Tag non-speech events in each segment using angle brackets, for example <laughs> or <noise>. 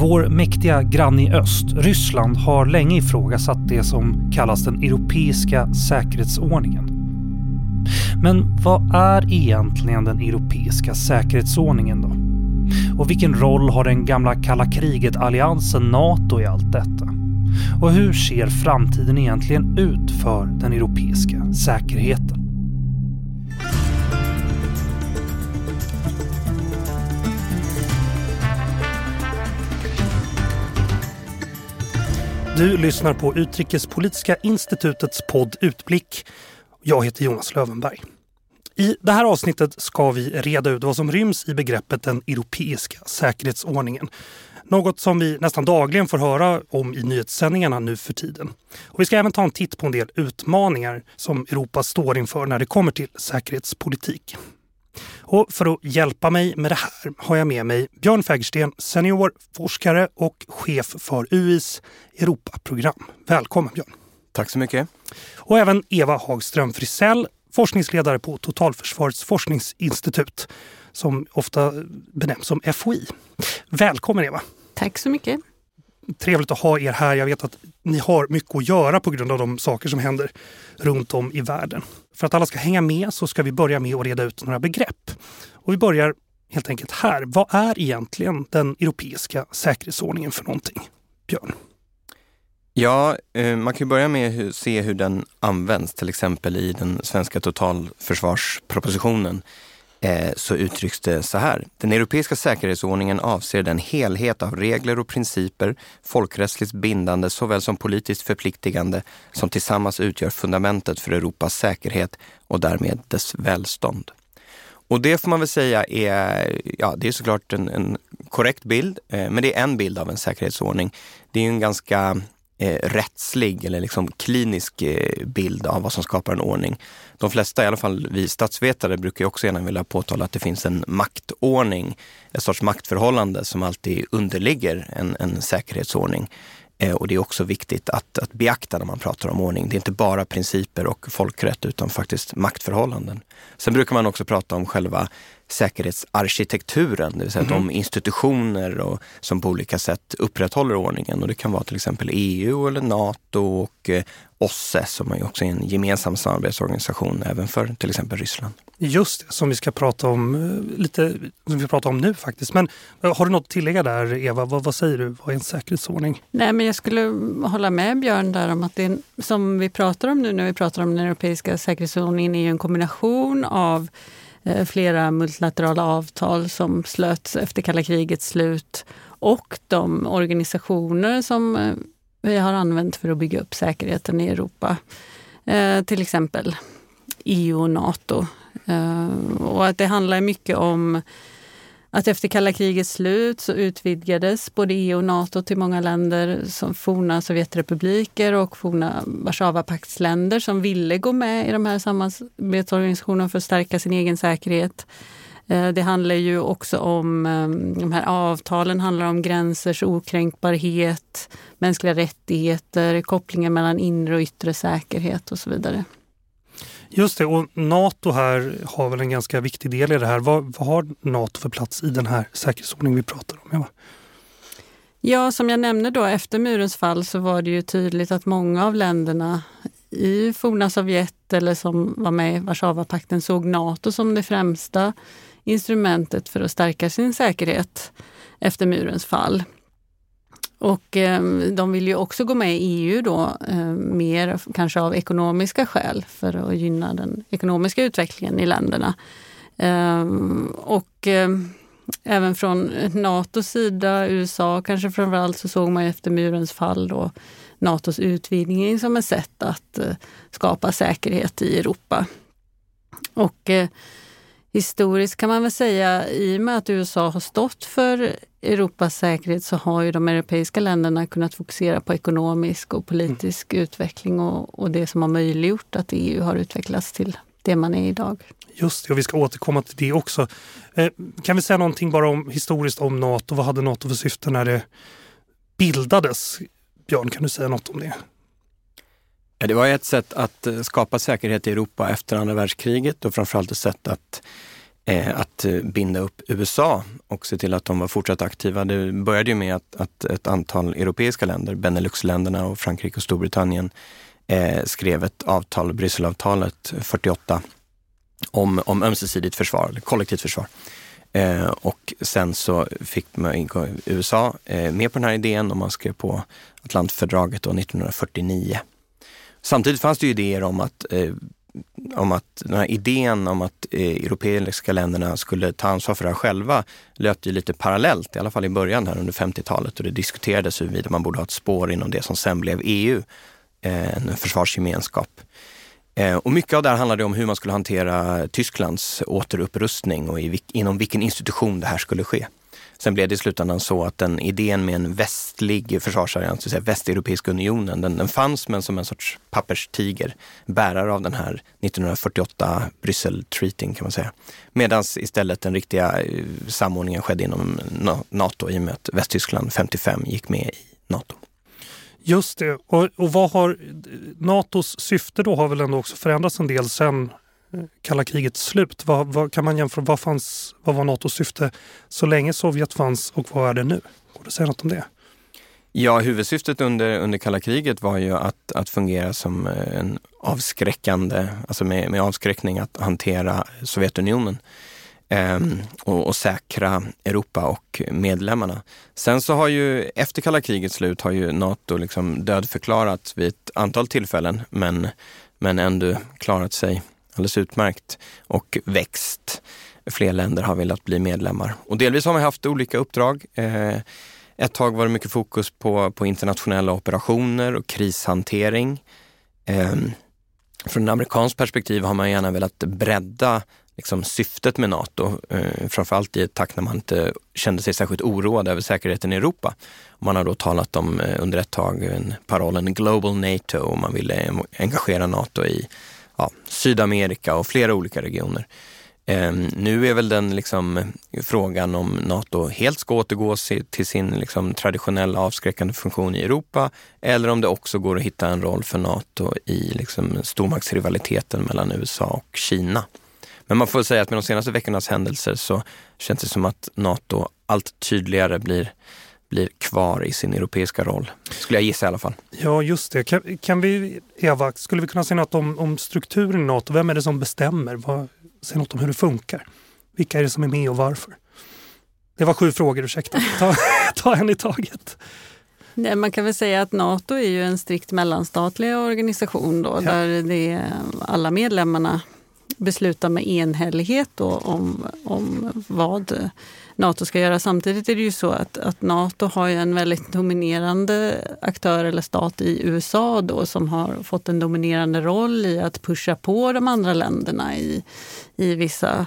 Vår mäktiga granne i öst, Ryssland, har länge ifrågasatt det som kallas den europeiska säkerhetsordningen. Men vad är egentligen den europeiska säkerhetsordningen då? Och vilken roll har den gamla kalla kriget-alliansen NATO i allt detta? Och hur ser framtiden egentligen ut för den europeiska säkerheten? Du lyssnar på Utrikespolitiska institutets podd Utblick. Jag heter Jonas Lövenberg. I det här avsnittet ska vi reda ut vad som ryms i begreppet den europeiska säkerhetsordningen. Något som vi nästan dagligen får höra om i nyhetssändningarna nu för tiden. Och vi ska även ta en titt på en del utmaningar som Europa står inför när det kommer till säkerhetspolitik. Och för att hjälpa mig med det här har jag med mig Björn Fägersten, senior forskare och chef för UIs Europaprogram. Välkommen Björn! Tack så mycket! Och även Eva Hagström Frisell, forskningsledare på Totalförsvarets forskningsinstitut som ofta benämns som FOI. Välkommen Eva! Tack så mycket! Trevligt att ha er här. Jag vet att ni har mycket att göra på grund av de saker som händer runt om i världen. För att alla ska hänga med så ska vi börja med att reda ut några begrepp. Och vi börjar helt enkelt här. Vad är egentligen den europeiska säkerhetsordningen för någonting? Björn? Ja, eh, man kan börja med att se hur den används, till exempel i den svenska totalförsvarspropositionen Eh, så uttrycks det så här. Den europeiska säkerhetsordningen avser den helhet av regler och principer, folkrättsligt bindande såväl som politiskt förpliktigande, som tillsammans utgör fundamentet för Europas säkerhet och därmed dess välstånd. Och det får man väl säga är, ja det är såklart en, en korrekt bild, eh, men det är en bild av en säkerhetsordning. Det är ju en ganska eh, rättslig eller liksom klinisk eh, bild av vad som skapar en ordning. De flesta, i alla fall vi statsvetare, brukar också gärna vilja påtala att det finns en maktordning, ett sorts maktförhållande som alltid underligger en, en säkerhetsordning. Eh, och det är också viktigt att, att beakta när man pratar om ordning. Det är inte bara principer och folkrätt utan faktiskt maktförhållanden. Sen brukar man också prata om själva säkerhetsarkitekturen, det vill säga mm. de institutioner och, som på olika sätt upprätthåller ordningen. Och det kan vara till exempel EU eller NATO och eh, OSSE som är också en gemensam samarbetsorganisation även för till exempel Ryssland. Just det, som vi ska prata om eh, lite som vi pratar om nu faktiskt. Men eh, har du något att tillägga där Eva? Vad, vad, säger du? Vad är en säkerhetsordning? Nej, men jag skulle hålla med Björn där om att det som vi pratar om nu när vi pratar om den europeiska säkerhetsordningen är en kombination av eh, flera multilaterala avtal som slöts efter kalla krigets slut och de organisationer som vi har använt för att bygga upp säkerheten i Europa. Eh, till exempel EU och Nato. Eh, och att det handlar mycket om att efter kalla krigets slut så utvidgades både EU och Nato till många länder som forna Sovjetrepubliker och forna Warszawapaktsländer som ville gå med i de här samarbetsorganisationerna för att stärka sin egen säkerhet. Eh, det handlar ju också om, ehm, de här avtalen handlar om gränsers okränkbarhet, mänskliga rättigheter, kopplingen mellan inre och yttre säkerhet och så vidare. Just det, och Nato här har väl en ganska viktig del i det här. Vad, vad har Nato för plats i den här säkerhetsordningen vi pratar om? Eva? Ja, som jag nämnde då, efter murens fall så var det ju tydligt att många av länderna i forna Sovjet eller som var med i Warszawapakten såg Nato som det främsta instrumentet för att stärka sin säkerhet efter murens fall. Och eh, de vill ju också gå med i EU då, eh, mer kanske av ekonomiska skäl för att gynna den ekonomiska utvecklingen i länderna. Eh, och eh, även från Natos sida, USA kanske framförallt, så såg man efter murens fall då Natos utvidgning som ett sätt att eh, skapa säkerhet i Europa. Och eh, historiskt kan man väl säga, i och med att USA har stått för Europas säkerhet så har ju de europeiska länderna kunnat fokusera på ekonomisk och politisk mm. utveckling och, och, det som har möjliggjort att EU har utvecklats till det man är idag. Just det, och vi ska återkomma till det också. Eh, kan vi säga någonting bara om historiskt om Nato? Vad hade Nato för syfte när det bildades? Björn, kan du säga något om det? Ja, det var ett sätt att eh, skapa säkerhet i Europa efter andra världskriget och framförallt ett sätt att Eh, att eh, binda upp USA och se till att de var fortsatt aktiva. Det började ju med att, att ett antal europeiska länder, Beneluxländerna och Frankrike och Storbritannien, eh, skrev ett avtal, Brysselavtalet 48, om, om ömsesidigt försvar, eller kollektivt försvar. Eh, och sen så fick man USA eh, med på den här idén och man skrev på Atlantfördraget 1949. Samtidigt fanns det ju idéer om att, eh, om att den här idén om att eh, europeiska länderna skulle ta ansvar för det här själva löpte ju lite parallellt, i alla fall i början här under 50-talet och det diskuterades huruvida man borde ha ett spår inom det som sen blev EU, eh, en försvarsgemenskap. Eh, och mycket av det här handlade om hur man skulle hantera Tysklands återupprustning och i, inom vilken institution det här skulle ske. Sen blev det i slutändan så att den idén med en västlig försvarsallians, det vill säga Västeuropeiska unionen, den, den fanns men som en sorts papperstiger, bärare av den här 1948 Bryssel-treating kan man säga. Medan istället den riktiga eh, samordningen skedde inom NATO i och med att Västtyskland 55 gick med i NATO. Just det. Och, och vad har eh, Natos syfte då har väl ändå också förändrats en del sen kalla krigets slut. Vad, vad, kan man jämföra? Vad, fanns, vad var Natos syfte så länge Sovjet fanns och vad är det nu? Går det att säga något om det? Ja, huvudsyftet under, under kalla kriget var ju att, att fungera som eh, en avskräckande, alltså med, med avskräckning att hantera Sovjetunionen eh, och, och, säkra Europa och medlemmarna. Sen så har ju efter kalla krigets slut har ju Nato liksom dödförklarats vid ett antal tillfällen men, men ändå klarat sig alldeles utmärkt och växt. Fler länder har velat bli medlemmar och delvis har man haft olika uppdrag. Eh, ett tag var det mycket fokus på, på internationella operationer och krishantering. Ehm, från ett amerikanskt perspektiv har man gärna velat bredda liksom, syftet med Nato, eh, framförallt i ett takt när man inte kände sig särskilt oroad över säkerheten i Europa. Man har då talat om eh, under ett tag en parollen Global NATO och man ville engagera Nato i ja, Sydamerika och flera olika regioner. Eh, nu är väl den liksom, eh, frågan om Nato helt ska återgå till sin liksom, traditionella avskräckande funktion i Europa eller om det också går att hitta en roll för Nato i liksom, stormaktsrivaliteten mellan USA och Kina. Men man får säga att med de senaste veckornas händelser så känns det som att Nato allt tydligare blir blir kvar i sin europeiska roll. Skulle jag gissa i alla fall. Ja, just det. Kan, kan vi, Eva, skulle vi kunna säga något om, om strukturen i Nato? Vem är det som bestämmer? Vad, säg något om hur det funkar. Vilka är det som är med och varför? Det var sju frågor, ursäkta. Ta, <laughs> ta en i taget. Nej, man kan väl säga att Nato är ju en strikt mellanstatlig organisation då, ja. där det är alla medlemmarna besluta med enhällighet om, om vad Nato ska göra. Samtidigt är det ju så att, att Nato har en väldigt dominerande aktör eller stat i USA då som har fått en dominerande roll i att pusha på de andra länderna i, i vissa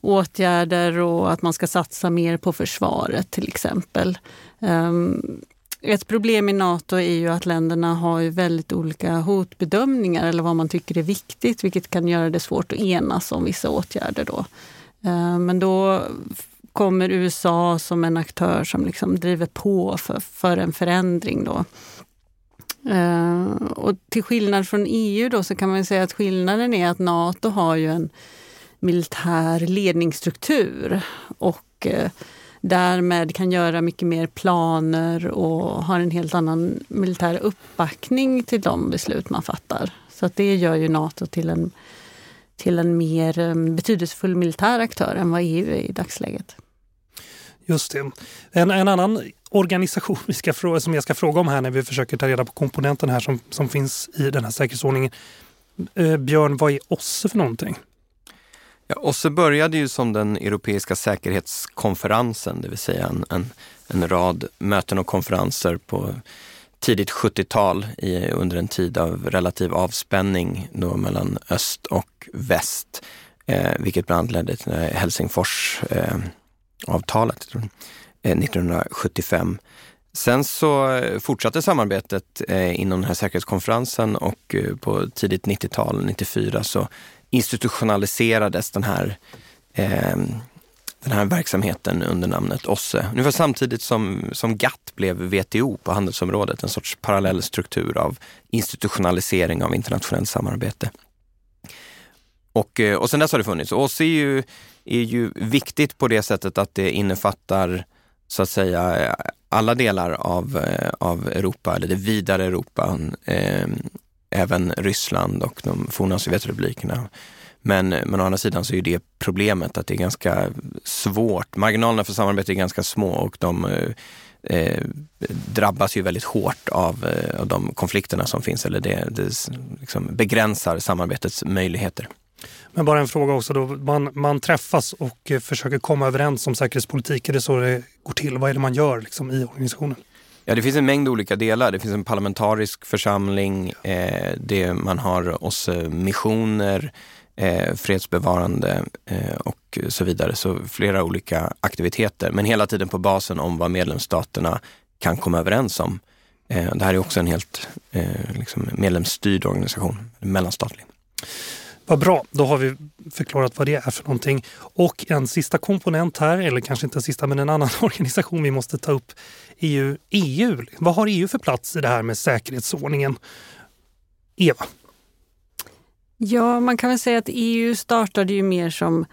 åtgärder och att man ska satsa mer på försvaret till exempel. Um, ett problem i Nato är ju att länderna har ju väldigt olika hotbedömningar eller vad man tycker är viktigt, vilket kan göra det svårt att enas om vissa åtgärder. Då. Ehm, men då kommer USA som en aktör som liksom driver på för, för en förändring. Då. Uh, och till skillnad från EU då så kan man säga att skillnaden är att Nato har ju en militär ledningsstruktur och uh, därmed kan göra mycket mer planer och har en helt annan militär uppbackning till de beslut man fattar. Så att det gör ju Nato till en, till en mer um, betydelsefull militär aktör än vad EU är i dagsläget. Just det. En, en annan organisation vi ska fråga, som jag ska fråga om här när vi försöker ta reda på komponenten här som, som finns i den här säkerhetsordningen. Eh, Björn, vad är OSSE för någonting? Ja, OSSE började ju som den europeiska säkerhetskonferensen, det vill säga en, en, en rad möten och konferenser på tidigt 70-tal under en tid av relativ avspänning då mellan öst och väst, eh, vilket bland annat ledde till Helsingforsavtalet eh, 1975. Eh, Sen så fortsatte samarbetet eh, inom den här säkerhetskonferensen och eh, på tidigt 90-tal, 94, så institutionaliserades den här, eh, den här verksamheten under namnet OSSE. Ungefär samtidigt som, som GATT blev WTO på handelsområdet, en sorts parallell struktur av institutionalisering av internationellt samarbete. Och, eh, och sen dess har det funnits. OSSE är ju är ju viktigt på det sättet att det innefattar så att säga alla delar av, eh, av Europa, eller det vidare Europa, eh, även Ryssland och de forna Sovjetrepublikerna. Men, men å andra sidan så är det problemet att det är ganska svårt. Marginalerna för samarbete är ganska små och de eh, eh drabbas ju väldigt hårt av, eh, av de konflikterna som finns eller det, det liksom begränsar samarbetets möjligheter. Men bara en fråga också då. Man, man träffas och eh, försöker komma överens om säkerhetspolitik. Är det så det går till? Vad är det man gör liksom, i organisationen? Ja, det finns en mängd olika delar. Det finns en parlamentarisk församling, eh, det, man har oss missioner, eh, fredsbevarande eh, och så vidare. Så flera olika aktiviteter, men hela tiden på basen om vad medlemsstaterna kan komma överens om. Eh, det här är också en helt eh, liksom medlemsstyrd organisation, mellanstatlig. Vad bra, då har vi förklarat vad det är för någonting. Och en sista komponent här, eller kanske inte en sista men en annan <laughs> organisation vi måste ta upp är ju EU. Vad har EU för plats i det här med säkerhetsordningen? Eva? Ja, man kan väl säga att EU startade ju mer som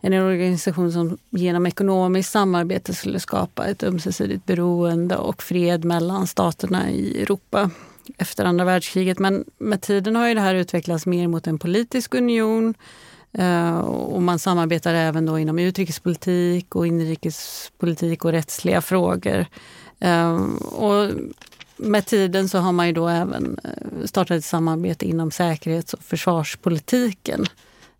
en organisation som genom ekonomiskt samarbete skulle skapa ett ömsesidigt beroende och fred mellan staterna i Europa efter andra världskriget. Men med tiden har ju det här utvecklats mer mot en politisk union eh, och man samarbetar även då inom utrikespolitik och inrikespolitik och rättsliga frågor. Eh, och med tiden så har man ju då även eh, startat ett samarbete inom säkerhets och försvarspolitiken.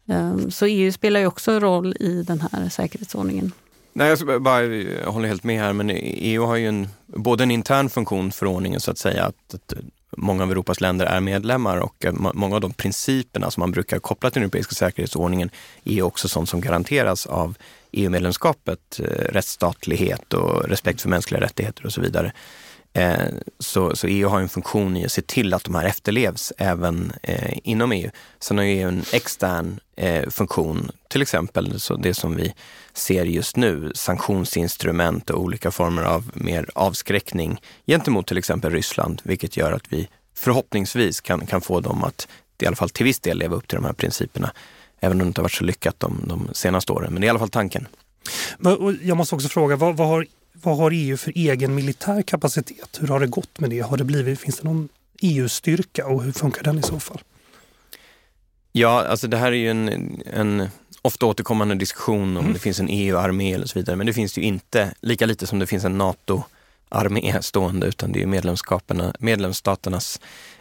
Ehm, så EU spelar ju också roll i den här säkerhetsordningen. Nej, jag, bara, jag håller helt med här, men EU har ju en, både en intern funktion för ordningen så att säga, att, att många av Europas länder är medlemmar och många av de principerna som man brukar koppla till den europeiska säkerhetsordningen är också sånt som garanteras av EU-medlemskapet, eh, rättsstatlighet och respekt för mänskliga rättigheter och så vidare. Eh, så, så, EU har en funktion i att se till att de här efterlevs även eh, inom EU. Sen har EU en extern eh, funktion, till exempel så det som vi ser just nu, sanktionsinstrument och olika former av mer avskräckning gentemot till exempel Ryssland, vilket gör att vi förhoppningsvis kan, kan få dem att i alla fall till viss del leva upp till de här principerna. Även om det inte har varit så lyckat de, de senaste åren, men det är i alla fall tanken. Jag måste också fråga, vad, vad har vad har EU för egen militär kapacitet? Hur har det gått med det? Har det blivit, finns det någon EU-styrka och hur funkar den i så fall? Ja, alltså det här är ju en, en ofta återkommande diskussion om mm. det finns en EU-armé eller så vidare. Men det finns ju inte, lika lite som det finns en NATO-armé stående, utan det är medlemsstaternas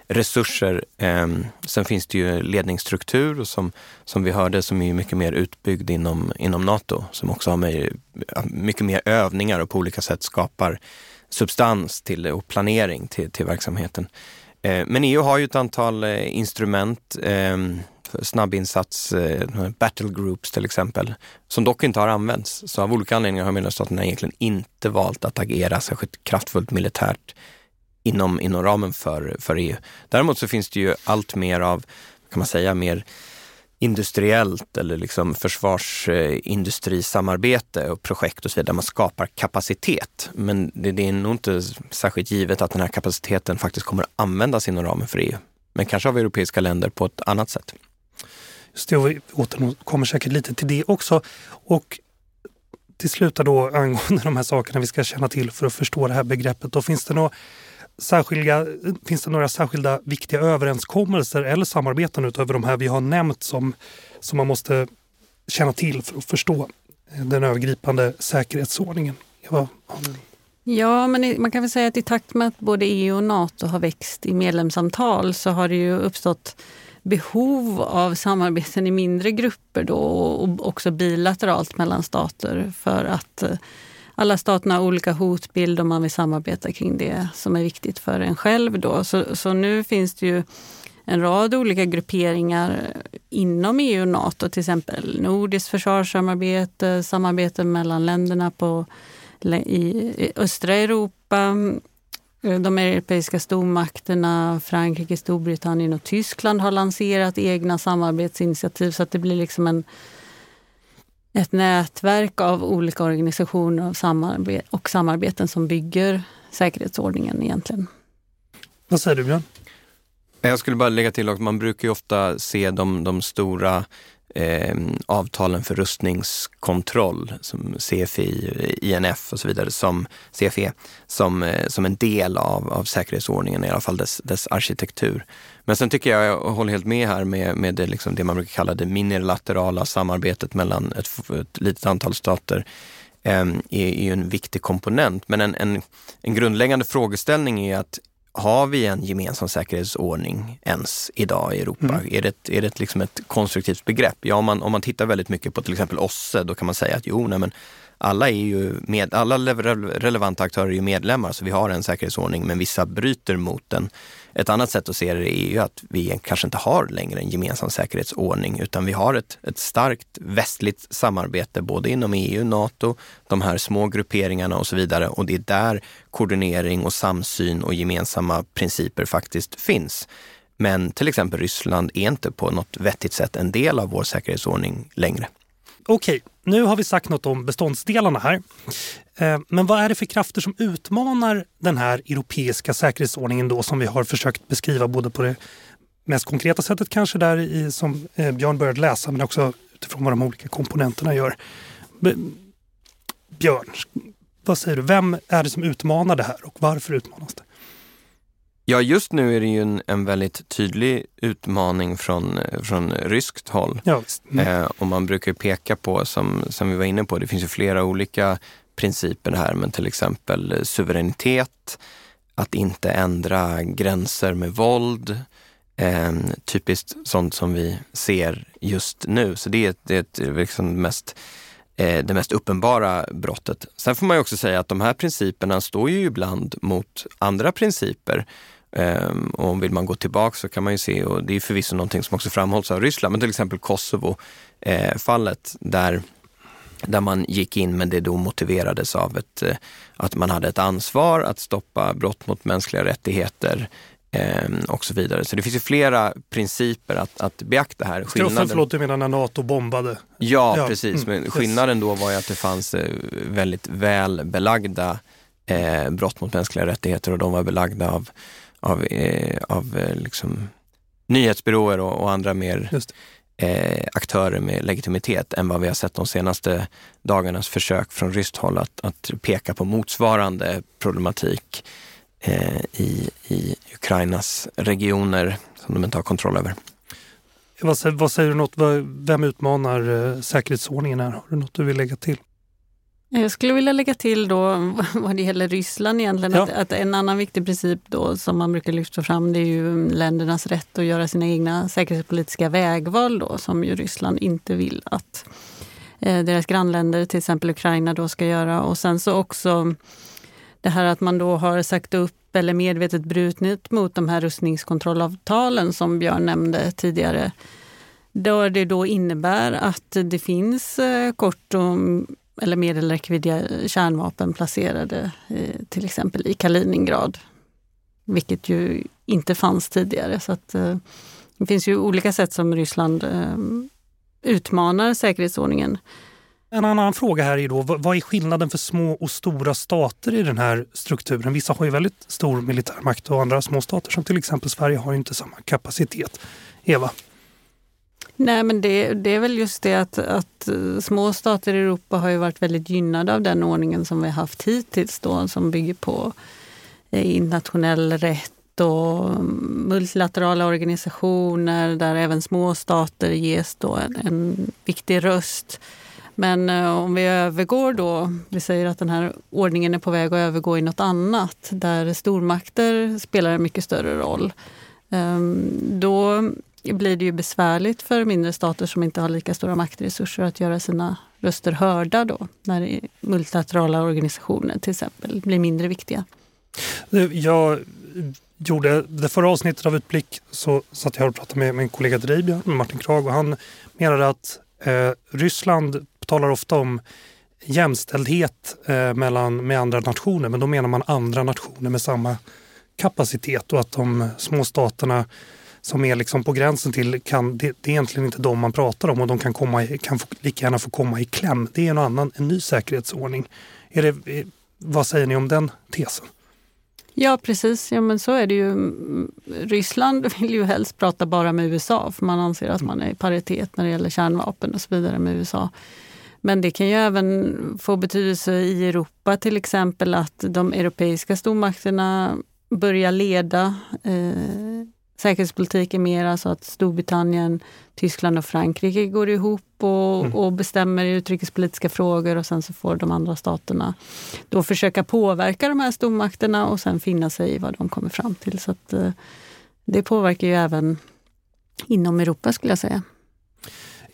resurser. Ehm, sen finns det ju ledningsstruktur som, som vi hörde som är mycket mer utbyggd inom, inom Nato, som också har med, mycket mer övningar och på olika sätt skapar substans till och planering till, till verksamheten. Eh, men EU har ju ett antal eh, instrument, ehm, snabbinsats, eh, battle groups till exempel, som dock inte har använts. Så av olika anledningar har medlemsstaterna egentligen inte valt att agera särskilt kraftfullt militärt inom, inom ramen för, för EU. Däremot så finns det ju allt mer av, kan man säga, mer industriellt eller liksom försvarsindustrisamarbete och projekt och så vidare, där man skapar kapacitet. Men det, det, är nog inte särskilt givet att den här kapaciteten faktiskt kommer att användas inom ramen för EU. Men kanske av europeiska länder på ett annat sätt. Just det, och vi återkommer säkert lite till det också. Och till slut då angående de här sakerna vi ska känna till för att förstå det här begreppet. Då finns det några särskilda, finns det några särskilda viktiga överenskommelser eller samarbeten utöver de här vi har nämnt som, som man måste känna till för att förstå den övergripande säkerhetsordningen? Eva, Ja, men man kan väl säga att i takt med att både EU och Nato har växt i medlemsantal så har det ju uppstått behov av samarbeten i mindre grupper då och också bilateralt mellan stater för att eh, alla staterna har olika hotbild och man vill samarbeta kring det som är viktigt för en själv. Då. Så, så nu finns det ju en rad olika grupperingar inom EU och Nato, till exempel nordiskt försvarssamarbete, samarbete mellan länderna på, i östra Europa, de europeiska stormakterna, Frankrike, Storbritannien och Tyskland har lanserat egna samarbetsinitiativ så att det blir liksom en ett nätverk av olika organisationer och, samarbete, och samarbeten som bygger säkerhetsordningen egentligen. Vad säger du Björn? Jag skulle bara lägga till att man brukar ju ofta se de, de stora eh, avtalen för rustningskontroll, som CFI, INF och så vidare, som CFE, som, eh, som en del av, av säkerhetsordningen, i alla fall dess, dess arkitektur. Men sen tycker jag, jag håller helt med här med, med det, liksom det man brukar kalla det minilaterala samarbetet mellan ett, ett litet antal stater eh, är, är en viktig komponent. Men en, en, en grundläggande frågeställning är att har vi en gemensam säkerhetsordning ens idag i Europa? Mm. Är det, ett, är det ett, liksom ett konstruktivt begrepp? Ja, om man, om man tittar väldigt mycket på till exempel OSSE, då kan man säga att jo, nej, men alla, är ju med, alla relevanta aktörer är ju medlemmar, så vi har en säkerhetsordning, men vissa bryter mot den. Ett annat sätt att se det är ju att vi kanske inte har längre en gemensam säkerhetsordning, utan vi har ett, ett starkt västligt samarbete både inom EU, Nato, de här små grupperingarna och så vidare. Och det är där koordinering och samsyn och gemensamma principer faktiskt finns. Men till exempel Ryssland är inte på något vettigt sätt en del av vår säkerhetsordning längre. Okej, nu har vi sagt något om beståndsdelarna här. Eh, men vad är det för krafter som utmanar den här europeiska säkerhetsordningen då som vi har försökt beskriva både på det mest konkreta sättet kanske där i, som eh, Björn började läsa men också utifrån vad de olika komponenterna gör. Björn, vad säger du? Vem är det som utmanar det här och varför utmanas det? Ja, just nu är det ju en, en väldigt tydlig utmaning från, från ryskt håll. Ja, mm. eh, och man brukar peka på, som, som vi var inne på, det finns ju flera olika principer här, men till exempel suveränitet, att inte ändra gränser med våld, eh, typiskt sånt som vi ser just nu. Så det är, det är liksom mest eh, det mest uppenbara brottet. Sen får man ju också säga att de här principerna står ju ibland mot andra principer. Um, och vill man gå tillbaka så kan man ju se, och det är förvisso någonting som också framhålls av Ryssland, men till exempel Kosovo-fallet eh, där, där man gick in men det då motiverades av ett, eh, att man hade ett ansvar att stoppa brott mot mänskliga rättigheter eh, och så vidare. Så det finns ju flera principer att, att beakta här. Skillnaden... Förlåt, du menar när NATO bombade? Ja, ja. precis. Mm. Men skillnaden då var ju att det fanns eh, väldigt väl belagda brott mot mänskliga rättigheter och de var belagda av av, eh, av eh, liksom, nyhetsbyråer och, och andra mer eh, aktörer med legitimitet än vad vi har sett de senaste dagarnas försök från ryskt håll att, att peka på motsvarande problematik eh, i, i Ukrainas regioner som de inte har kontroll över. Vad, vad säger du något? Vem utmanar eh, säkerhetsordningen här? Har du något du vill lägga till? Jag skulle vilja lägga till då <laughs> vad det gäller Ryssland egentligen, ja. att, att, en annan viktig princip då som man brukar lyfta fram det är ju ländernas rätt att göra sina egna säkerhetspolitiska vägval då som ju Ryssland inte vill att eh, deras grannländer, till exempel Ukraina, då ska göra. Och sen så också det här att man då har sagt upp eller medvetet brutit mot de här rustningskontrollavtalen som Björn nämnde tidigare. Då det då innebär att det finns eh, kort och eller medelräckviddiga kärnvapen placerade till exempel i Kaliningrad. Vilket ju inte fanns tidigare. Så att, eh, det finns ju olika sätt som Ryssland eh, utmanar säkerhetsordningen. En annan fråga här är då, vad är skillnaden för små och stora stater i den här strukturen? Vissa har ju väldigt stor militärmakt och andra små stater som till exempel Sverige har inte samma kapacitet. Eva? Nej, men det, det, är väl just det att, att, eh, små stater i Europa har ju varit väldigt gynnade av den ordningen som vi har haft hittills då, som bygger på eh, internationell rätt och mm, multilaterala organisationer där även små stater ges då en, en viktig röst. Men eh, om vi övergår då, vi säger att den här ordningen är på väg att övergå i något annat där stormakter spelar en mycket större roll. Ehm, då blir det ju besvärligt för mindre stater som inte har lika stora maktresurser att göra sina röster hörda då, när multilaterala organisationer till exempel blir mindre viktiga. Jag gjorde det förra avsnittet av Utblick så satt jag och pratade med min kollega Drejbjörn, Martin Krag, och han menade att eh, Ryssland talar ofta om jämställdhet eh, mellan, med andra nationer, men då menar man andra nationer med samma kapacitet och att de små staterna som är liksom på gränsen till, kan, det, det, är egentligen inte de man pratar om och de kan, komma kan få, lika gärna få komma i kläm. Det är en annan, en ny säkerhetsordning. Är det, eh, vad säger ni om den tesen? Ja, precis. Ja, men så är det ju. Mm, Ryssland <laughs> vill ju helst prata bara med USA för man anser att man är i paritet när det gäller kärnvapen och så vidare med USA. Men det kan ju även få betydelse i Europa till exempel att de europeiska stormakterna börjar leda eh, säkerhetspolitiken mer, alltså att Storbritannien, Tyskland och Frankrike går ihop och, mm. och, bestämmer utrikespolitiska frågor och sen så får de andra staterna då försöka påverka de här stormakterna och sen finna sig i vad de kommer fram till. Så att, eh, det påverkar ju även inom Europa skulle jag säga.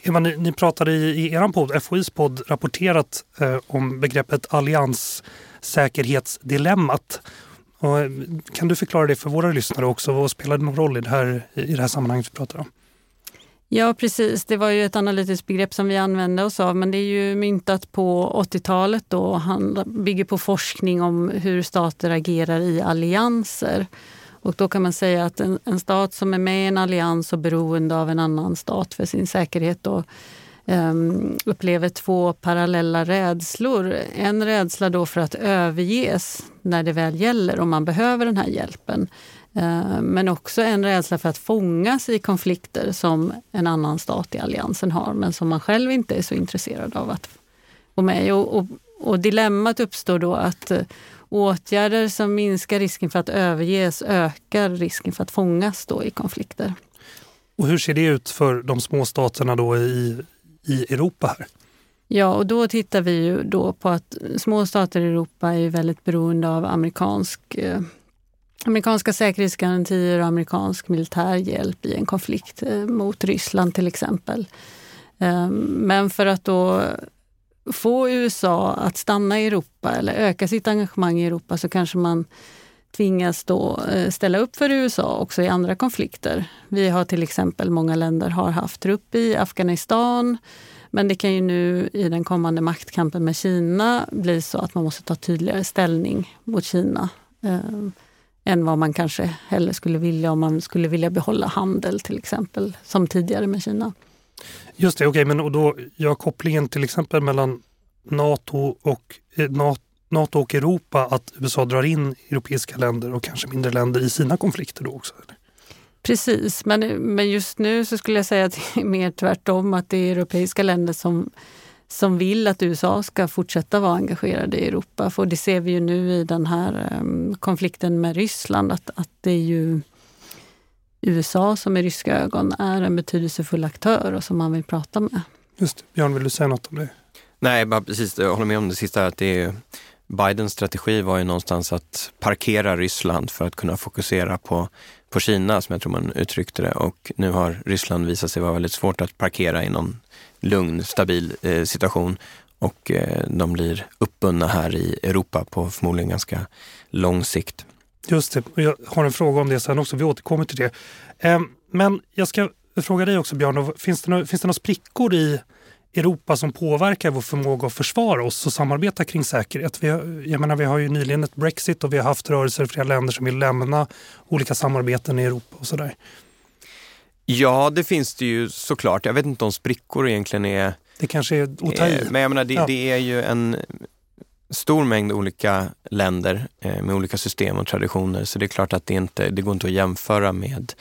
Eva, ni, ni pratade i, i er podd, FOIs podd, rapporterat eh, om begreppet allianssäkerhetsdilemmat. Och, eh, kan du förklara det för våra lyssnare också? Vad spelar det någon roll i det här, i det här sammanhanget vi pratar om? Ja, precis. Det var ju ett analytiskt begrepp som vi använde oss av, men det är ju myntat på 80-talet då. Han bygger på forskning om hur stater agerar i allianser. Och då kan man säga att en, en stat som är med i en allians och beroende av en annan stat för sin säkerhet då, um, upplever två parallella rädslor. En rädsla då för att överges när det väl gäller och man behöver den här hjälpen. Uh, men också en rädsla för att fångas i konflikter som en annan stat i alliansen har men som man själv inte är så intresserad av att gå med i. Och, och, och dilemmat uppstår då att eh, åtgärder som minskar risken för att överges ökar risken för att fångas då i konflikter. Och hur ser det ut för de små staterna då i, i Europa här? Ja, och då tittar vi ju då på att små stater i Europa är väldigt beroende av amerikansk, eh, amerikanska säkerhetsgarantier och amerikansk militär hjälp i en konflikt eh, mot Ryssland till exempel. Eh, men för att då få USA att stanna i Europa eller öka sitt engagemang i Europa så kanske man tvingas då eh, ställa upp för USA också i andra konflikter. Vi har till exempel, många länder har haft trupp i Afghanistan. Men det kan ju nu i den kommande maktkampen med Kina bli så att man måste ta tydligare ställning mot Kina. Eh, än vad man kanske hellre skulle vilja om man skulle vilja behålla handel till exempel, som tidigare med Kina. Just det, okej, okay, men och då gör kopplingen till exempel mellan Nato och, eh, Nato och Europa att USA drar in europeiska länder och kanske mindre länder i sina konflikter då också? Eller? Precis, men, men just nu så skulle jag säga att det är mer tvärtom, att det är europeiska länder som, som vill att USA ska fortsätta vara engagerade i Europa. För det ser vi ju nu i den här um, konflikten med Ryssland, att, att det är ju USA som i ryska ögon är en betydelsefull aktör och som man vill prata med. Just det. Björn, vill du säga något om det? Nej, bara precis. Jag håller med om det sista. Att det är, Bidens strategi var ju någonstans att parkera Ryssland för att kunna fokusera på, på Kina, som jag tror man uttryckte det. Och nu har Ryssland visat sig vara väldigt svårt att parkera i någon lugn, stabil eh, situation. Och eh, de blir uppbundna här i Europa på förmodligen ganska lång sikt. Just det, jag har en fråga om det sen också. Vi återkommer till det. Eh, men jag ska fråga dig också Björn, finns det, några, finns det några sprickor i Europa som påverkar vår förmåga att försvara oss och samarbeta kring säkerhet? Vi, jag menar, vi har ju nyligen ett Brexit och vi har haft rörelser i flera länder som vill lämna olika samarbeten i Europa och sådär. Ja, det finns det ju såklart. Jag vet inte om sprickor egentligen är... Det kanske är att ta i. Men jag menar, det, ja. det är ju en stor mängd olika länder eh, med olika system och traditioner. Så det är klart att det inte det går inte att jämföra med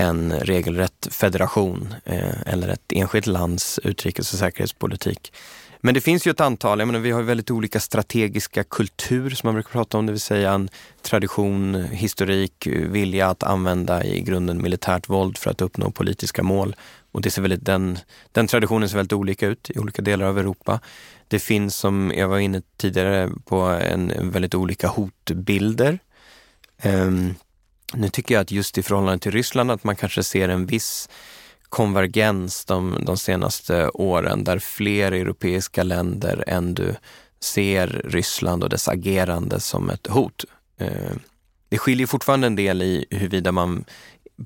en regelrätt federation eh, eller ett enskilt lands utrikes och säkerhetspolitik. Men det finns ju ett antal, jag menar, vi har väldigt olika strategiska kultur som man brukar prata om, det vill säga en tradition, historik, vilja att använda i grunden militärt våld för att uppnå politiska mål. Och det ser väldigt, den, den traditionen ser väldigt olika ut i olika delar av Europa. Det finns, som jag var inne tidigare på, en väldigt olika hotbilder. Um, nu tycker jag att just i förhållande till Ryssland att man kanske ser en viss konvergens de, de senaste åren där fler europeiska länder ändå ser Ryssland och dess agerande som ett hot. Eh, det skiljer fortfarande en del i huruvida man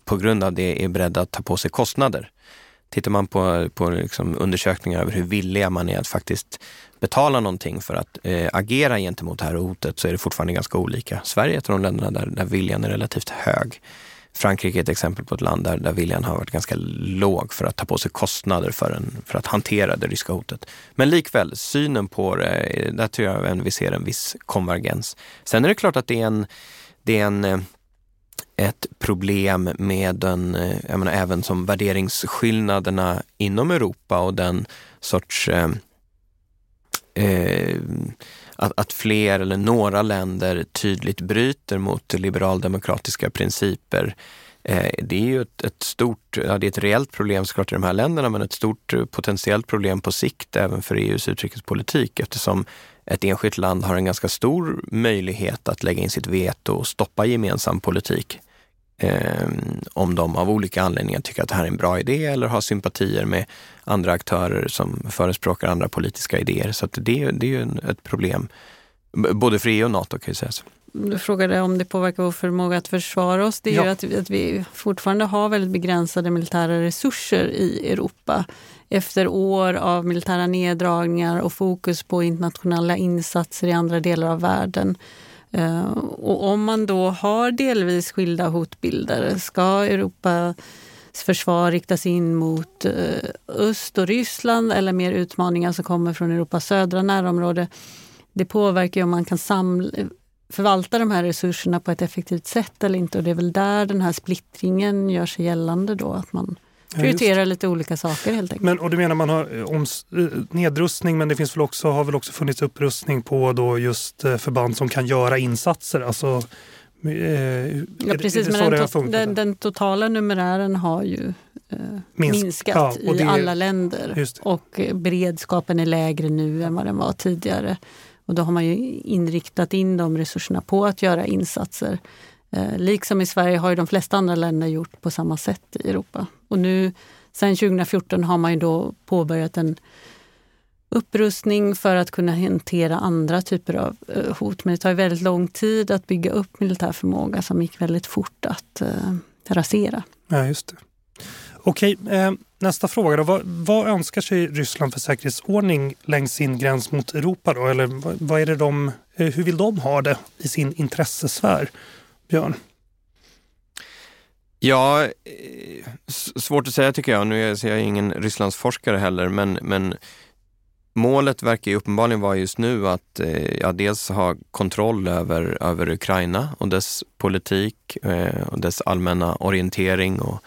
på grund av det är beredd att ta på sig kostnader. Tittar man på, på liksom undersökningar över hur villiga man är att faktiskt betala någonting för att eh, agera gentemot det här hotet så är det fortfarande ganska olika. Sverige är ett av de länderna där, där viljan är relativt hög. Frankrike är ett exempel på ett land där, där viljan har varit ganska låg för att ta på sig kostnader för, en, för att hantera det ryska hotet. Men likväl, synen på det, där tror jag vi ser en viss konvergens. Sen är det klart att det är en det är en, eh, ett problem med den, eh, jag menar, även som värderingsskillnaderna inom Europa och den sorts eh, eh, att, att fler eller några länder tydligt bryter mot liberaldemokratiska principer. Eh, det är ju ett, ett, stort, ja, det är ett reellt problem såklart i de här länderna, men ett stort eh, potentiellt problem på sikt även för EUs utrikespolitik eftersom ett enskilt land har en ganska stor möjlighet att lägga in sitt veto och stoppa gemensam politik. Eh, om de av olika anledningar tycker att det här är en bra idé eller har sympatier med andra aktörer som förespråkar andra politiska idéer. Så det, det är ju ett problem, både för EU och NATO kan ju sägas. Du frågade om det påverkar vår förmåga att försvara oss. Det är ja. ju att vi, att vi fortfarande har väldigt begränsade militära resurser i Europa. Efter år av militära neddragningar och fokus på internationella insatser i andra delar av världen Eh, och om man då har delvis skilda hotbilder, ska Europas försvar riktas in mot eh, öst och Ryssland eller mer utmaningar som kommer från Europas södra närområde? Det påverkar ju om man kan samla, förvalta de här resurserna på ett effektivt sätt eller inte. Och det är väl där den här splittringen gör sig gällande då, att man prioritera ja, lite olika saker helt enkelt. Men, och du menar man har eh, om, eh, nedrustning men det finns väl också, har väl också funnits upprustning på då just eh, förband som kan göra insatser? Alltså, ja, precis, men den, to den, den, totala numerären har ju eh, Minsk, minskat ja, i alla länder och beredskapen är lägre nu än vad den var tidigare. Och då har man ju inriktat in de resurserna på att göra insatser. Eh, liksom i Sverige har ju de flesta andra länder gjort på samma sätt i Europa. Och nu sen 2014 har man ju då påbörjat en upprustning för att kunna hantera andra typer av eh, hot. Men det tar väldigt lång tid att bygga upp militär förmåga som gick väldigt fort att eh, rasera. Ja, just det. Okej, eh, nästa fråga då. Vad, vad, önskar sig Ryssland för säkerhetsordning längs sin gräns mot Europa? Då? Eller vad, vad är det de, eh, hur vill de ha det i sin intressesfär? Björn? Ja, eh, svårt att säga tycker jag. Nu är jag ingen Rysslandsforskare heller, men, men målet verkar ju uppenbarligen vara just nu att eh, ja, dels ha kontroll över, över Ukraina och dess politik eh, och dess allmänna orientering och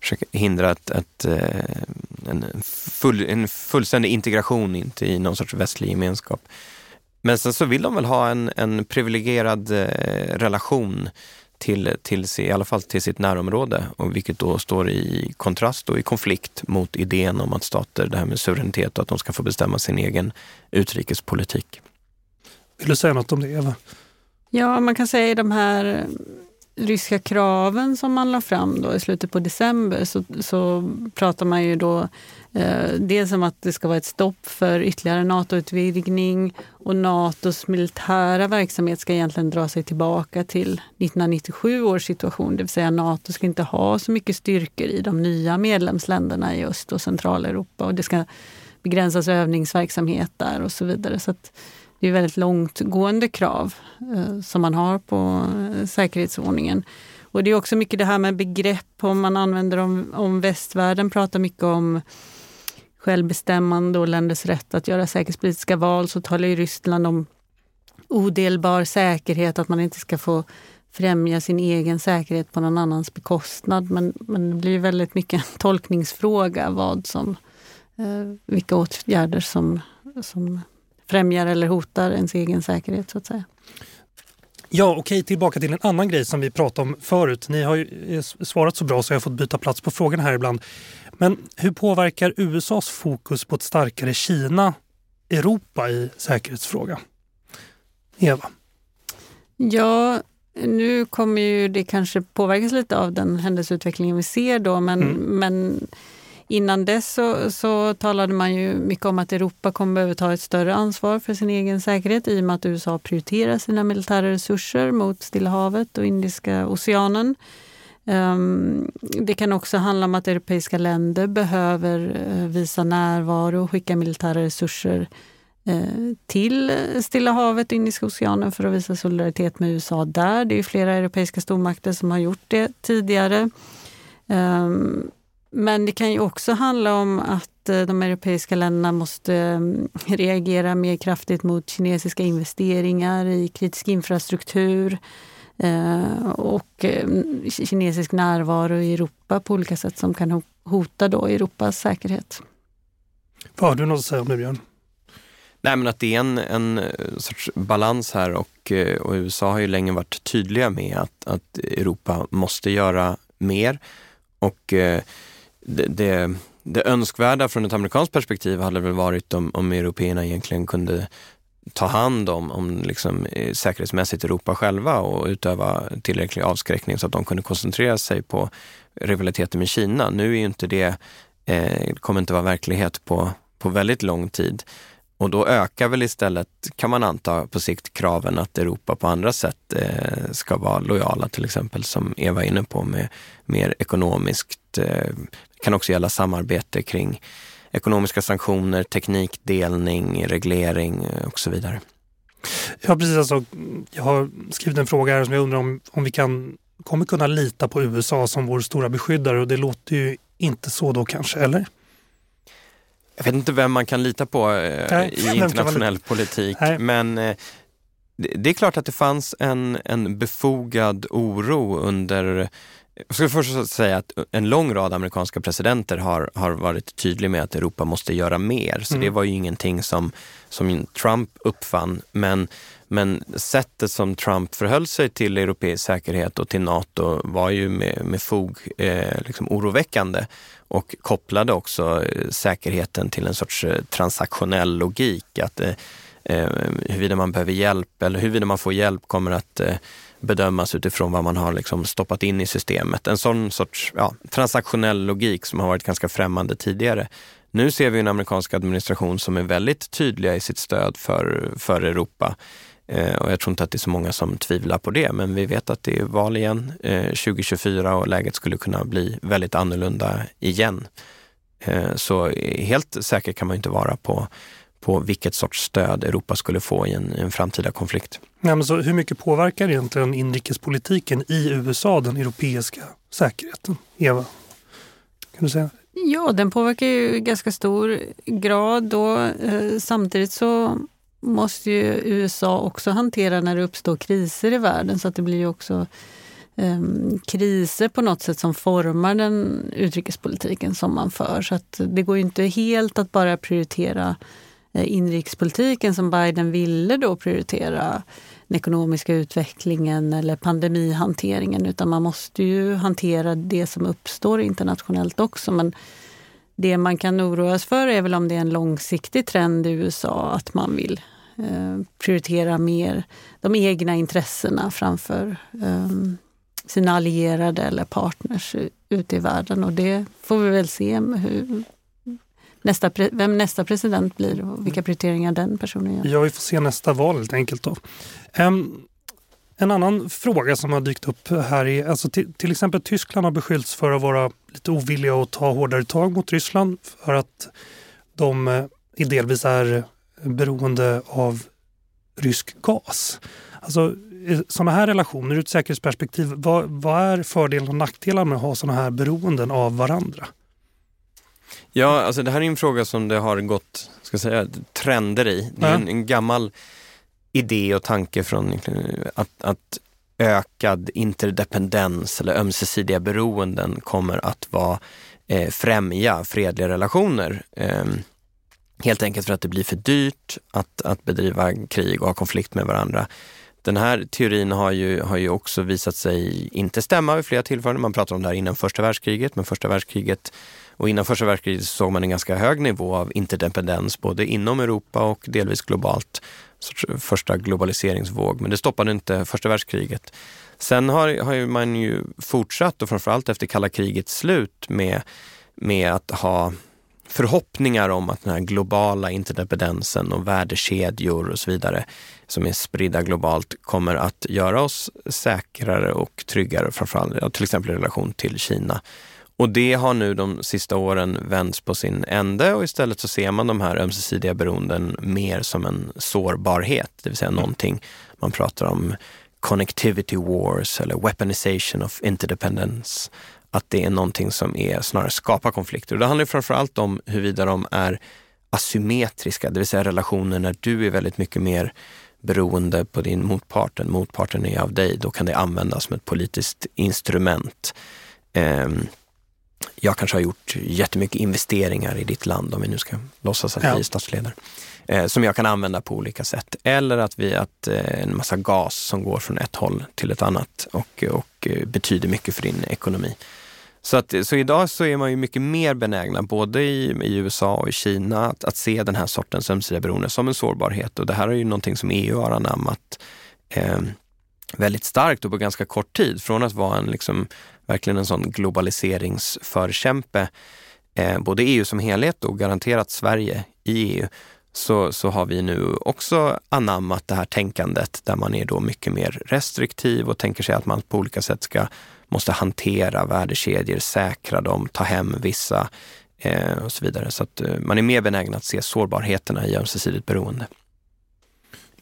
försöka hindra ett, ett, eh, en, full, en fullständig integration inte i någon sorts västlig gemenskap. Men sen så vill de väl ha en, en privilegierad eh, relation till, till, i alla fall till sitt närområde, och vilket då står i kontrast och i konflikt mot idén om att stater, det här med suveränitet och att de ska få bestämma sin egen utrikespolitik. Vill du säga något om det, Eva? Ja, man kan säga de här ryska kraven som man la fram då i slutet på december så, så pratar man ju då eh, dels om att det ska vara ett stopp för ytterligare NATO-utvidgning och NATOs militära verksamhet ska egentligen dra sig tillbaka till 1997 års situation. Det vill säga NATO ska inte ha så mycket styrkor i de nya medlemsländerna i Öst och Centraleuropa och det ska begränsas övningsverksamhet där och så vidare. Så att, det är väldigt långtgående krav eh, som man har på eh, säkerhetsordningen. Och det är också mycket det här med begrepp, om man använder om, om västvärlden pratar mycket om självbestämmande och länders rätt att göra säkerhetspolitiska val, så talar ju Ryssland om odelbar säkerhet, att man inte ska få främja sin egen säkerhet på någon annans bekostnad. Men, men det blir väldigt mycket en tolkningsfråga vad som, eh, vilka åtgärder som, som främjar eller hotar ens egen säkerhet så att säga. Ja, okej, tillbaka till en annan grej som vi pratade om förut. Ni har ju eh, svarat så bra så jag har fått byta plats på frågan här ibland. Men hur påverkar USAs fokus på ett starkare Kina Europa i säkerhetsfrågan? Eva? Ja, nu kommer ju det kanske påverkas lite av den händelseutvecklingen vi ser då, men, mm. men Innan dess så, så, talade man ju mycket om att Europa kommer behöva ta ett större ansvar för sin egen säkerhet i och med att USA prioriterar sina militära resurser mot Stilla havet och Indiska oceanen. Um, det kan också handla om att europeiska länder behöver eh, visa närvaro och skicka militära resurser eh, till Stilla havet och Indiska oceanen för att visa solidaritet med USA där. Det är flera europeiska stormakter som har gjort det tidigare. Um, men det kan ju också handla om att eh, de europeiska länderna måste mm, reagera mer kraftigt mot kinesiska investeringar i kritisk infrastruktur. eh, och eh, kinesisk närvaro i Europa på olika sätt som kan hota då Europas säkerhet. Vad har du något att säga om det Björn? Nej, men att det är en, en sorts balans här och, och USA har ju länge varit tydliga med att, att Europa måste göra mer. Och det, det, det önskvärda från ett amerikanskt perspektiv hade väl varit om, om européerna egentligen kunde ta hand om, om liksom, eh, säkerhetsmässigt Europa själva och utöva tillräcklig avskräckning så att de kunde koncentrera sig på rivaliteten med Kina. Nu är ju inte det, eh, kommer inte vara verklighet på, på väldigt lång tid. Och då ökar väl istället, kan man anta på sikt, kraven att Europa på andra sätt eh, ska vara lojala, till exempel som Eva är inne på, med mer ekonomiskt, eh, kan också gälla samarbete kring ekonomiska sanktioner, teknikdelning, reglering eh, och så vidare. Ja, precis. Alltså, jag har skrivit en fråga här som jag undrar om, om vi kan, kommer kunna lita på USA som vår stora beskyddare och det låter ju inte så då kanske, eller? Jag vet inte vem man kan lita på eh, Nej, i <laughs> internationell politik, Nej. men eh, det är klart att det fanns en, en befogad oro under jag ska först säga att en lång rad amerikanska presidenter har, har varit tydliga med att Europa måste göra mer. Så mm. det var ju ingenting som, som Trump uppfann. Men, men sättet som Trump förhöll sig till europeisk säkerhet och till NATO var ju med, med fog eh, liksom oroväckande och kopplade också eh, säkerheten till en sorts eh, transaktionell logik. Att eh, eh, huruvida man behöver hjälp eller huruvida man får hjälp kommer att eh, bedömas utifrån vad man har liksom stoppat in i systemet. En sån sorts ja, transaktionell logik som har varit ganska främmande tidigare. Nu ser vi en amerikansk administration som är väldigt tydliga i sitt stöd för, för Europa. Eh, och jag tror inte att det är så många som tvivlar på det, men vi vet att det är val igen eh, 2024 och läget skulle kunna bli väldigt annorlunda igen. Eh, så helt säker kan man inte vara på på vilket sorts stöd Europa skulle få i en, en framtida konflikt. Ja, men så hur mycket påverkar egentligen inrikespolitiken i USA den europeiska säkerheten? Eva, kan du säga? Ja, den påverkar ju i ganska stor grad. Då. Eh, samtidigt så måste ju USA också hantera när det uppstår kriser i världen så att det blir ju också eh, kriser på något sätt som formar den utrikespolitiken som man för. Så att det går ju inte helt att bara prioritera Eh, inrikespolitiken som Biden ville då prioritera den ekonomiska utvecklingen eller pandemihanteringen utan man måste ju hantera det som uppstår internationellt också. Men det man kan oroas för är väl om det är en långsiktig trend i USA att man vill eh, prioritera mer de egna intressena framför eh, sina allierade eller partners ute i världen. Och det får vi väl se hur, nästa, vem nästa president blir och vilka prioriteringar den personen gör. Ja, vi får se nästa val helt enkelt. Då. Um, en annan fråga som har dykt upp här är, alltså till, exempel Tyskland har beskyllts för att vara lite ovilliga att ta hårdare tag mot Ryssland för att de eh, delvis är beroende av rysk gas. Alltså sådana här relationer ur ett säkerhetsperspektiv, vad, vad är fördelar och nackdelar med att ha sådana här beroenden av varandra? Ja, alltså det här är en fråga som det har gått ska säga, trender i. Det är en, en gammal idé och tanke från att, att ökad interdependens eller ömsesidiga beroenden kommer att vara, eh, främja fredliga relationer. Eh, helt enkelt för att det blir för dyrt att, att bedriva krig och ha konflikt med varandra. Den här teorin har ju, har ju också visat sig inte stämma vid flera tillfällen. Man pratar om det här innan första världskriget, men första världskriget och innan första världskriget såg man en ganska hög nivå av interdependens både inom Europa och delvis globalt. Första globaliseringsvåg, men det stoppade inte första världskriget. Sen har, har man ju fortsatt och framförallt efter kalla krigets slut med, med att ha förhoppningar om att den här globala interdependensen och värdekedjor och så vidare som är spridda globalt kommer att göra oss säkrare och tryggare, framförallt till exempel i relation till Kina. Och det har nu de sista åren vänts på sin ände och istället så ser man de här ömsesidiga beroenden mer som en sårbarhet, det vill säga någonting man pratar om connectivity wars eller weaponization of interdependence. Att det är någonting som är, snarare skapar konflikter. Och det handlar framför allt om huruvida de är asymmetriska, det vill säga relationer när du är väldigt mycket mer beroende på din motpart, motparten är av dig, då kan det användas som ett politiskt instrument. Ehm, jag kanske har gjort jättemycket investeringar i ditt land, om vi nu ska låtsas att ja. vi är statsledare, eh, som jag kan använda på olika sätt. Eller att vi att eh, en massa gas som går från ett håll till ett annat och, och eh, betyder mycket för din ekonomi. Så, att, så idag så är man ju mycket mer benägna, både i, i USA och i Kina, att, att se den här sortens ömsesidiga beroende som en sårbarhet. Och det här är ju någonting som EU har anammat eh, väldigt starkt och på ganska kort tid. Från att vara en, liksom, verkligen en sån globaliseringsförkämpe, eh, både EU som helhet och garanterat Sverige i EU, så, så har vi nu också anammat det här tänkandet där man är då mycket mer restriktiv och tänker sig att man på olika sätt ska måste hantera värdekedjor, säkra dem, ta hem vissa eh, och så vidare. Så att eh, man är mer benägen att se sårbarheterna i ömsesidigt beroende.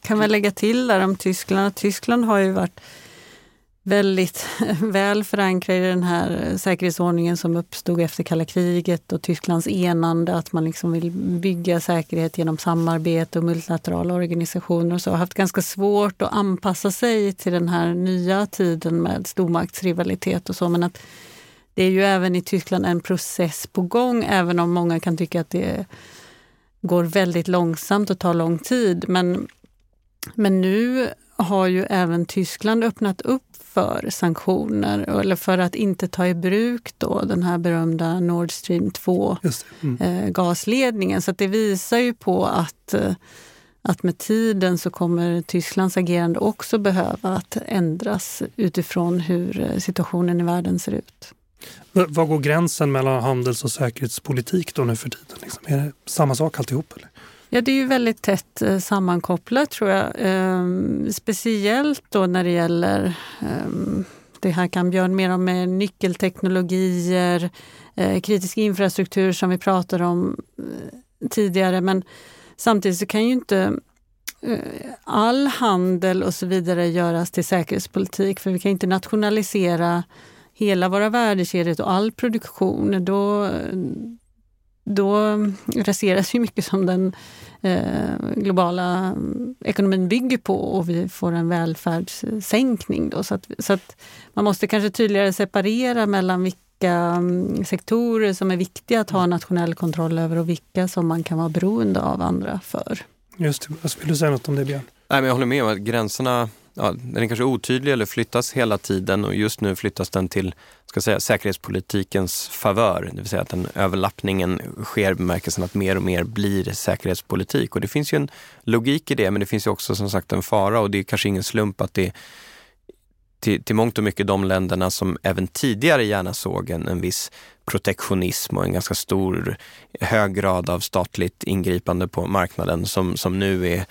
Kan man lägga till där om Tyskland? Tyskland har ju varit väldigt <laughs> väl förankrade i den här säkerhetsordningen som uppstod efter kalla kriget och Tysklands enande, att man liksom vill bygga säkerhet genom samarbete och multilaterala organisationer och så. har haft ganska svårt att anpassa sig till den här nya tiden med stormaktsrivalitet och så. Men att det är ju även i Tyskland en process på gång, även om många kan tycka att det går väldigt långsamt och tar lång tid. Men, men nu har ju även Tyskland öppnat upp för sanktioner eller för att inte ta i bruk då den här berömda Nord Stream 2 mm. eh. Så det visar ju på att, eh, att med tiden så kommer Tysklands agerande också behöva att ändras utifrån hur eh, situationen i världen ser ut. Var går gränsen mellan handels och säkerhetspolitik då nu för tiden? Liksom? Är det samma sak alltihop? Eller? Ja, det är ju väldigt tätt eh, sammankopplat tror jag. Ehm, speciellt då när det gäller, ehm, det här kan Björn mer om, med nyckelteknologier, eh, kritisk infrastruktur som vi pratade om eh, tidigare. Men samtidigt så kan ju inte eh, all handel och så vidare göras till säkerhetspolitik, för vi kan inte nationalisera hela våra värdekedjor och all produktion. Då, eh, då raseras ju mycket som den eh, globala ekonomin bygger på och vi får en välfärdssänkning. Då, så att, så att man måste kanske tydligare separera mellan vilka mm, sektorer som är viktiga att ha nationell kontroll över och vilka som man kan vara beroende av andra för. Just det. Vill du säga något om det Björn? Nej, men jag håller med om att gränserna ja, den är kanske otydlig eller flyttas hela tiden och just nu flyttas den till ska säga, säkerhetspolitikens favör. Det vill säga att den överlappningen sker i bemärkelsen att mer och mer blir säkerhetspolitik. Och det finns ju en logik i det, men det finns ju också som sagt en fara och det är kanske ingen slump att det till, till mångt och mycket de länderna som även tidigare gärna såg en, en viss protektionism och en ganska stor, hög grad av statligt ingripande på marknaden som, som nu är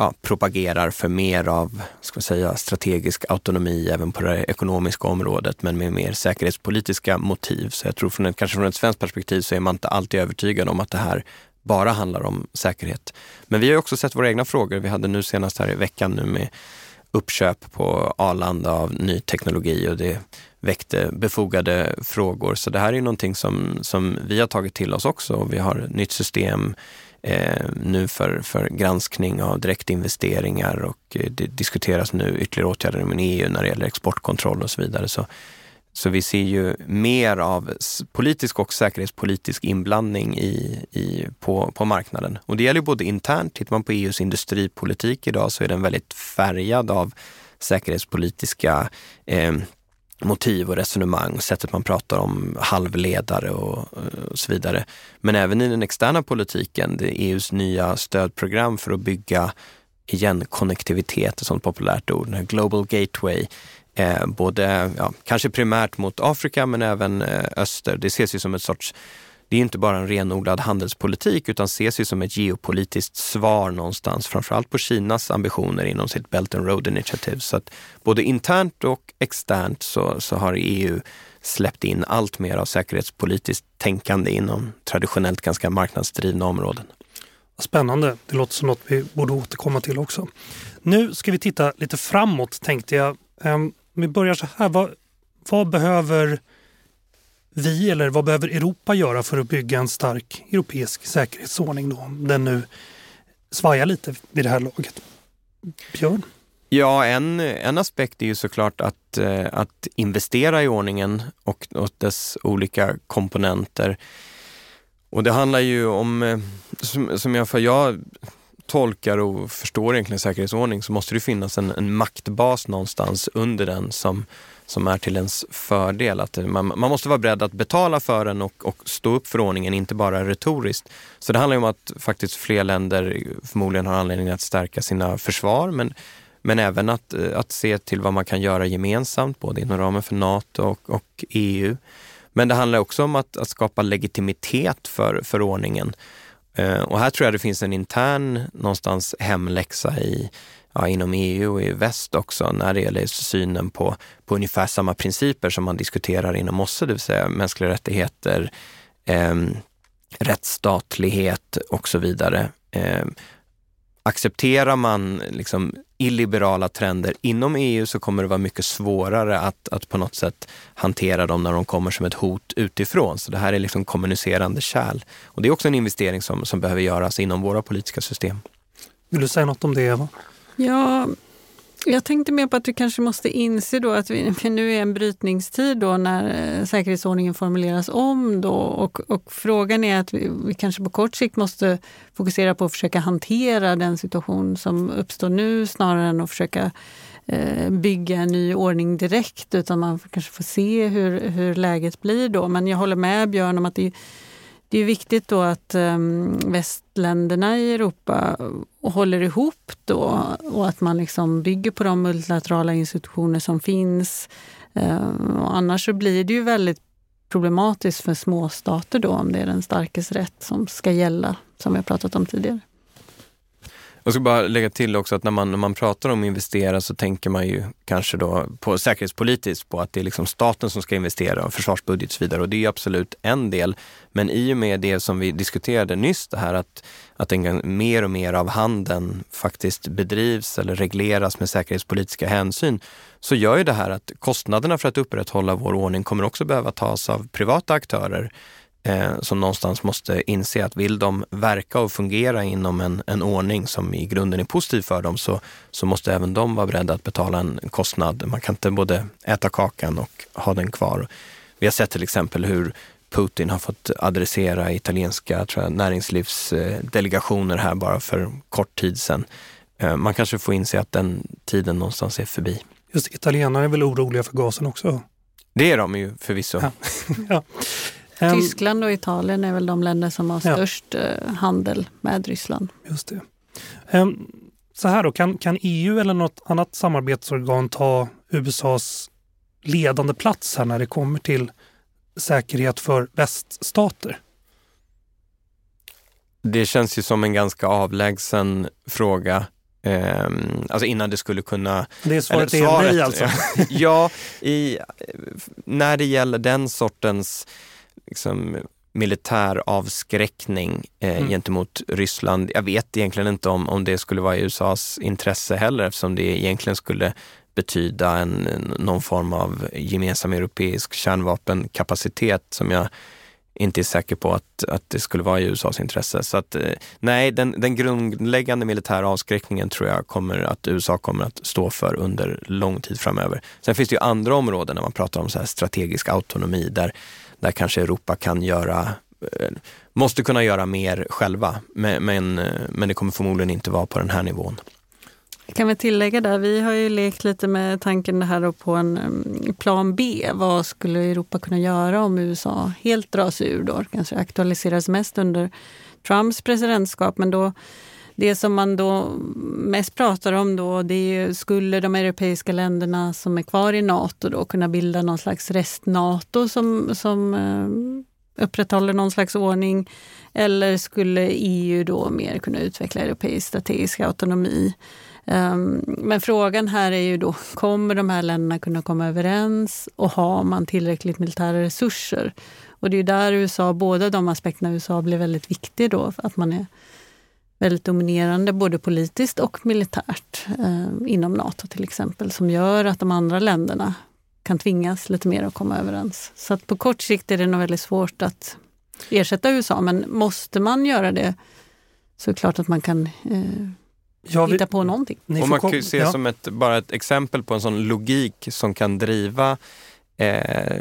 ja, propagerar för mer av ska säga, strategisk autonomi även på det ekonomiska området, men med mer säkerhetspolitiska motiv. Så jag tror från ett, kanske från ett svenskt perspektiv så är man inte alltid övertygad om att det här bara handlar om säkerhet. Men vi har också sett våra egna frågor. Vi hade nu senast här i veckan nu med uppköp på Arlanda av ny teknologi och det väckte befogade frågor. Så det här är någonting som, som vi har tagit till oss också. Vi har ett nytt system eh, nu för, för granskning av direktinvesteringar och eh, det diskuteras nu ytterligare åtgärder inom EU när det gäller exportkontroll och så vidare. Så, så vi ser ju mer av politisk och säkerhetspolitisk inblandning i, i, på, på marknaden. Och det gäller både internt, tittar man på EUs industripolitik idag så är den väldigt färgad av säkerhetspolitiska eh, motiv och resonemang, sättet man pratar om halvledare och, och, så vidare. Men även i den externa politiken, det är EUs nya stödprogram för att bygga igen konnektivitet, ett sånt populärt ord, Global Gateway, eh, både, ja, kanske primärt mot Afrika men även eh, öster. Det ses ju som ett sorts det är inte bara en renodlad handelspolitik utan ses ju som ett geopolitiskt svar någonstans, framförallt på Kinas ambitioner inom sitt Belt and Road Initiative. Så att både internt och externt så, så har EU släppt in allt mer av säkerhetspolitiskt tänkande inom traditionellt ganska marknadsdrivna områden. Spännande. Det låter som något vi borde återkomma till också. Nu ska vi titta lite framåt tänkte jag. Om vi börjar så här. Vad, vad behöver vi eller vad behöver Europa göra för att bygga en stark europeisk säkerhetsordning då, om den nu svajar lite vid det här laget? Björn? Ja, en, en aspekt är ju såklart att, eh, att investera i ordningen och, och dess olika komponenter. Och det handlar ju om, eh, som, som jag, för jag tolkar och förstår egentligen säkerhetsordning så måste det finnas en, en maktbas någonstans under den som, som är till ens fördel. Att man, man måste vara beredd att betala för den och, och stå upp för ordningen, inte bara retoriskt. Så det handlar om att faktiskt fler länder förmodligen har anledning att stärka sina försvar, men, men även att, att se till vad man kan göra gemensamt, både inom ramen för Nato och, och EU. Men det handlar också om att, att skapa legitimitet för, för ordningen. Eh, och här tror jag det finns en intern någonstans hemläxa i, ja, inom EU och i väst också när det gäller synen på, på ungefär samma principer som man diskuterar inom OSSE, det vill säga mänskliga rättigheter, eh, rättsstatlighet och så vidare. Eh, accepterar man liksom illiberala trender inom EU så kommer det vara mycket svårare att, att på något sätt hantera dem när de kommer som ett hot utifrån. Så det här är liksom kommunicerande kärl. Och det är också en investering som, som behöver göras inom våra politiska system. Vill du säga något om det, Eva? Ja, jag tänkte mer på att vi kanske måste inse då att vi, nu är en brytningstid då när eh, säkerhetsordningen formuleras om då och, och frågan är att vi, vi, kanske på kort sikt måste fokusera på att försöka hantera den situation som uppstår nu snarare än att försöka eh, bygga en ny ordning direkt utan man kanske får se hur, hur läget blir då. Men jag håller med Björn om att det det är viktigt då att ehm, västländerna i Europa håller ihop då och att man liksom bygger på de multilaterala institutioner som finns. Ehm, och annars så blir det ju väldigt problematiskt för småstater då om det är den starkes rätt som ska gälla, som vi har pratat om tidigare. Jag ska bara lägga till också att när man, när man pratar om investera så tänker man ju kanske då på säkerhetspolitiskt på att det är liksom staten som ska investera och försvarsbudget och så vidare och det är absolut en del. Men i och med det som vi diskuterade nyss, det här att, att en, mer och mer av handeln faktiskt bedrivs eller regleras med säkerhetspolitiska hänsyn, så gör ju det här att kostnaderna för att upprätthålla vår ordning kommer också behöva tas av privata aktörer som någonstans måste inse att vill de verka och fungera inom en, en ordning som i grunden är positiv för dem så, så måste även de vara beredda att betala en kostnad. Man kan inte både äta kakan och ha den kvar. Vi har sett till exempel hur Putin har fått adressera italienska tror jag, näringslivsdelegationer här bara för kort tid sedan. Eh, man kanske får inse att den tiden någonstans är förbi. Just italienare är väl oroliga för gasen också? Det är de ju förvisso. Ja. <laughs> ja. Tyskland och Italien är väl de länder som har störst ja. Eh, handel med Ryssland. Just det. Så här då, kan, kan EU eller något annat samarbetsorgan ta USAs ledande plats här när det kommer till säkerhet för väststater? Det känns ju som en ganska avlägsen fråga. Um, alltså innan det skulle kunna... Det är svaret är nej alltså? <laughs> ja, i, när det gäller den sortens liksom, militär avskräckning eh, mm. gentemot Ryssland. Jag vet egentligen inte om, om det skulle vara i USAs intresse heller eftersom det egentligen skulle betyda en, någon form av gemensam europeisk kärnvapenkapacitet som jag inte är säker på att, att det skulle vara i USAs intresse. Så att, eh, nej, den, den grundläggande militära avskräckningen tror jag kommer att USA kommer att stå för under lång tid framöver. Sen finns det ju andra områden när man pratar om så strategisk autonomi där där kanske Europa kan göra eh, måste kunna göra mer själva, men, men, eh, men det kommer förmodligen inte vara på den här nivån. Kan vi tillägga där, vi har ju lekt lite med tanken det här på en mm, plan B. Vad skulle Europa kunna göra om USA helt dras ur då? Kanske aktualiseras mest under Trumps presidentskap, men då det som man då mest pratar om då, det är skulle de europeiska länderna som är kvar i Nato då kunna bilda någon slags rest-Nato som, som eh, upprätthåller någon slags ordning? Eller skulle EU då mer kunna utveckla europeisk strategisk autonomi? Ehm, men frågan här är ju då, kommer de här länderna kunna komma överens och har man tillräckligt militära resurser? Och det är där USA, båda de aspekterna USA blir väldigt viktiga då, att man är väldigt dominerande både politiskt och militärt eh, inom Nato till exempel, som gör att de andra länderna kan tvingas lite mer att komma överens. Så att på kort sikt är det nog väldigt svårt att ersätta USA, men måste man göra det så är det klart att man kan eh, ja, vi, hitta på någonting. Och man kan ju se ja. som ett, bara ett exempel på en sån logik som kan driva eh,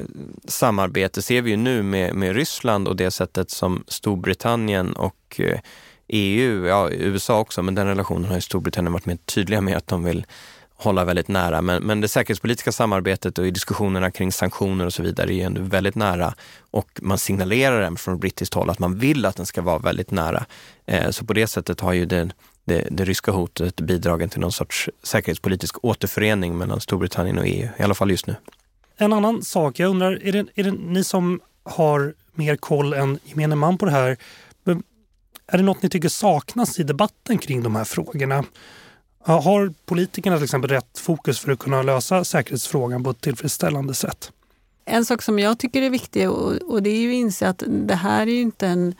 samarbete ser vi ju nu med, med Ryssland och det sättet som Storbritannien och eh, EU, ja USA också, men den relationen har ju Storbritannien varit mer tydliga med att de vill hålla väldigt nära. Men, men det säkerhetspolitiska samarbetet och i diskussionerna kring sanktioner och så vidare är ju ändå väldigt nära och man signalerar den från brittiskt håll att man vill att den ska vara väldigt nära. Eh, så på det sättet har ju det, det, det, ryska hotet bidragit till någon sorts säkerhetspolitisk återförening mellan Storbritannien och EU, i alla fall just nu. En annan sak, jag undrar, är det, är det ni som har mer koll än gemene man på det här? Är det något ni tycker saknas i debatten kring de här frågorna? Har politikerna till exempel rätt fokus för att kunna lösa säkerhetsfrågan på ett tillfredsställande sätt? En sak som jag tycker är viktig och, och det är ju att inse att det här är ju inte en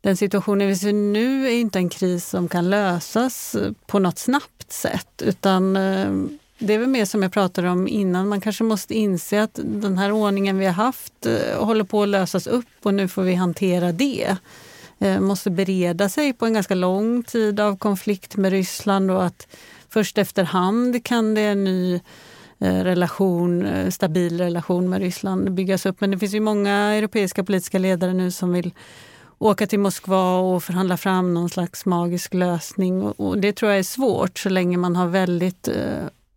den situationen vi ser nu är inte en kris som kan lösas på något snabbt sätt utan eh, det är väl mer som jag pratade om innan, man kanske måste inse att den här ordningen vi har haft eh, håller på att lösas upp och nu får vi hantera det. Eh, måste bereda sig på en ganska lång tid av konflikt med Ryssland och att först efterhand kan det en ny eh, relation, eh, stabil relation med Ryssland byggas upp. Men det finns ju många europeiska politiska ledare nu som vill åka till Moskva och förhandla fram någon slags magisk lösning. Och det tror jag är svårt så länge man har väldigt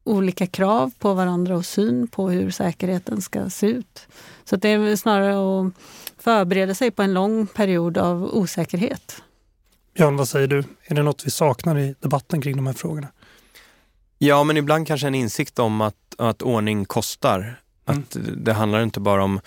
olika krav på varandra och syn på hur säkerheten ska se ut. Så det är snarare att förbereda sig på en lång period av osäkerhet. Björn, vad säger du? Är det något vi saknar i debatten kring de här frågorna? Ja, men ibland kanske en insikt om att, att ordning kostar. Mm. Att det handlar inte bara om,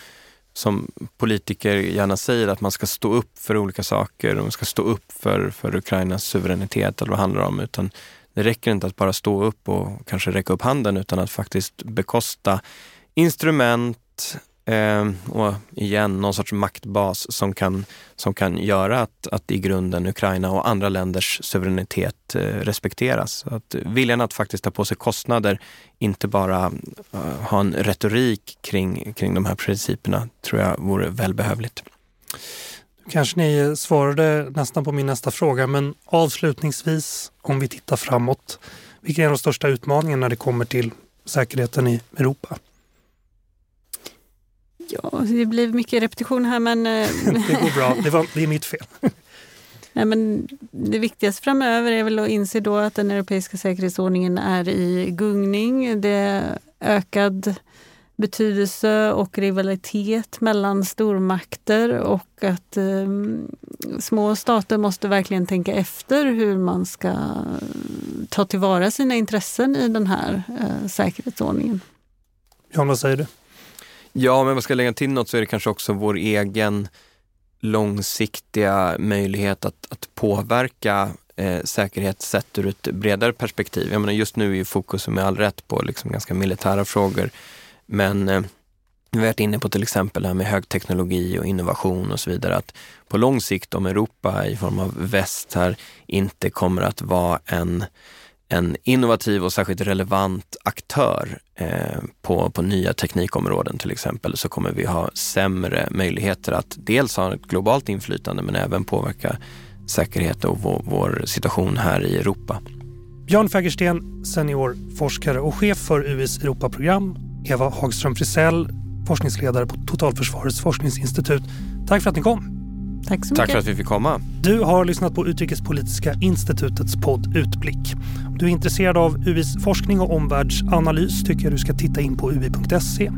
som politiker gärna säger, att man ska stå upp för olika saker och man ska stå upp för, för Ukrainas suveränitet eller vad det handlar om, utan det räcker inte att bara stå upp och kanske räcka upp handen utan att faktiskt bekosta instrument, Eh, och igen, någon sorts maktbas som kan, som kan göra att, att i grunden Ukraina och andra länders suveränitet eh, respekteras. Att viljan att faktiskt ta på sig kostnader, inte bara eh, ha en retorik kring, kring de här principerna, tror jag vore välbehövligt. Kanske ni svarade nästan på min nästa fråga, men avslutningsvis om vi tittar framåt. Vilka är de största utmaningarna när det kommer till säkerheten i Europa? Ja, det blir mycket repetition här men... Eh, <laughs> det går bra, det, var, det är mitt fel. <laughs> Nej, men det viktigaste framöver är väl att inse då att den europeiska säkerhetsordningen är i gungning. Det är ökad betydelse och rivalitet mellan stormakter och att eh, små stater måste verkligen tänka efter hur man ska ta tillvara sina intressen i den här eh, säkerhetsordningen. Jan, vad säger du? Ja, men vad ska jag lägga till något så är det kanske också vår egen långsiktiga möjlighet att, att påverka eh, säkerhet sett ur ett bredare perspektiv. Jag menar, just nu är ju fokus med all rätt på liksom ganska militära frågor. Men eh, vi har varit inne på till exempel det här med högteknologi och innovation och så vidare. Att på lång sikt, om Europa i form av väst här inte kommer att vara en en innovativ och särskilt relevant aktör eh, på, på nya teknikområden till exempel så kommer vi ha sämre möjligheter att dels ha ett globalt inflytande men även påverka säkerhet och vår, vår situation här i Europa. Björn Fägersten, senior forskare och chef för UIs Europaprogram. Eva Hagström Frisell, forskningsledare på Totalförsvarets forskningsinstitut. Tack för att ni kom. Tack så mycket. Tack för att vi fick komma. Du har lyssnat på Utrikespolitiska institutets podd Utblick. Om du är intresserad av UIs forskning och omvärldsanalys tycker jag du ska titta in på ui.se.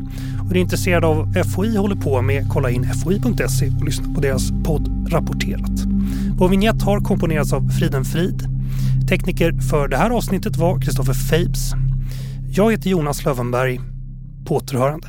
Och är du intresserad av FOI håller på med, kolla in foi.se och lyssna på deras podd Rapporterat. Vår vignett har komponerats av Friden Frid. Tekniker för det här avsnittet var Kristoffer Fabes. Jag heter Jonas Lövenberg. På återhörande.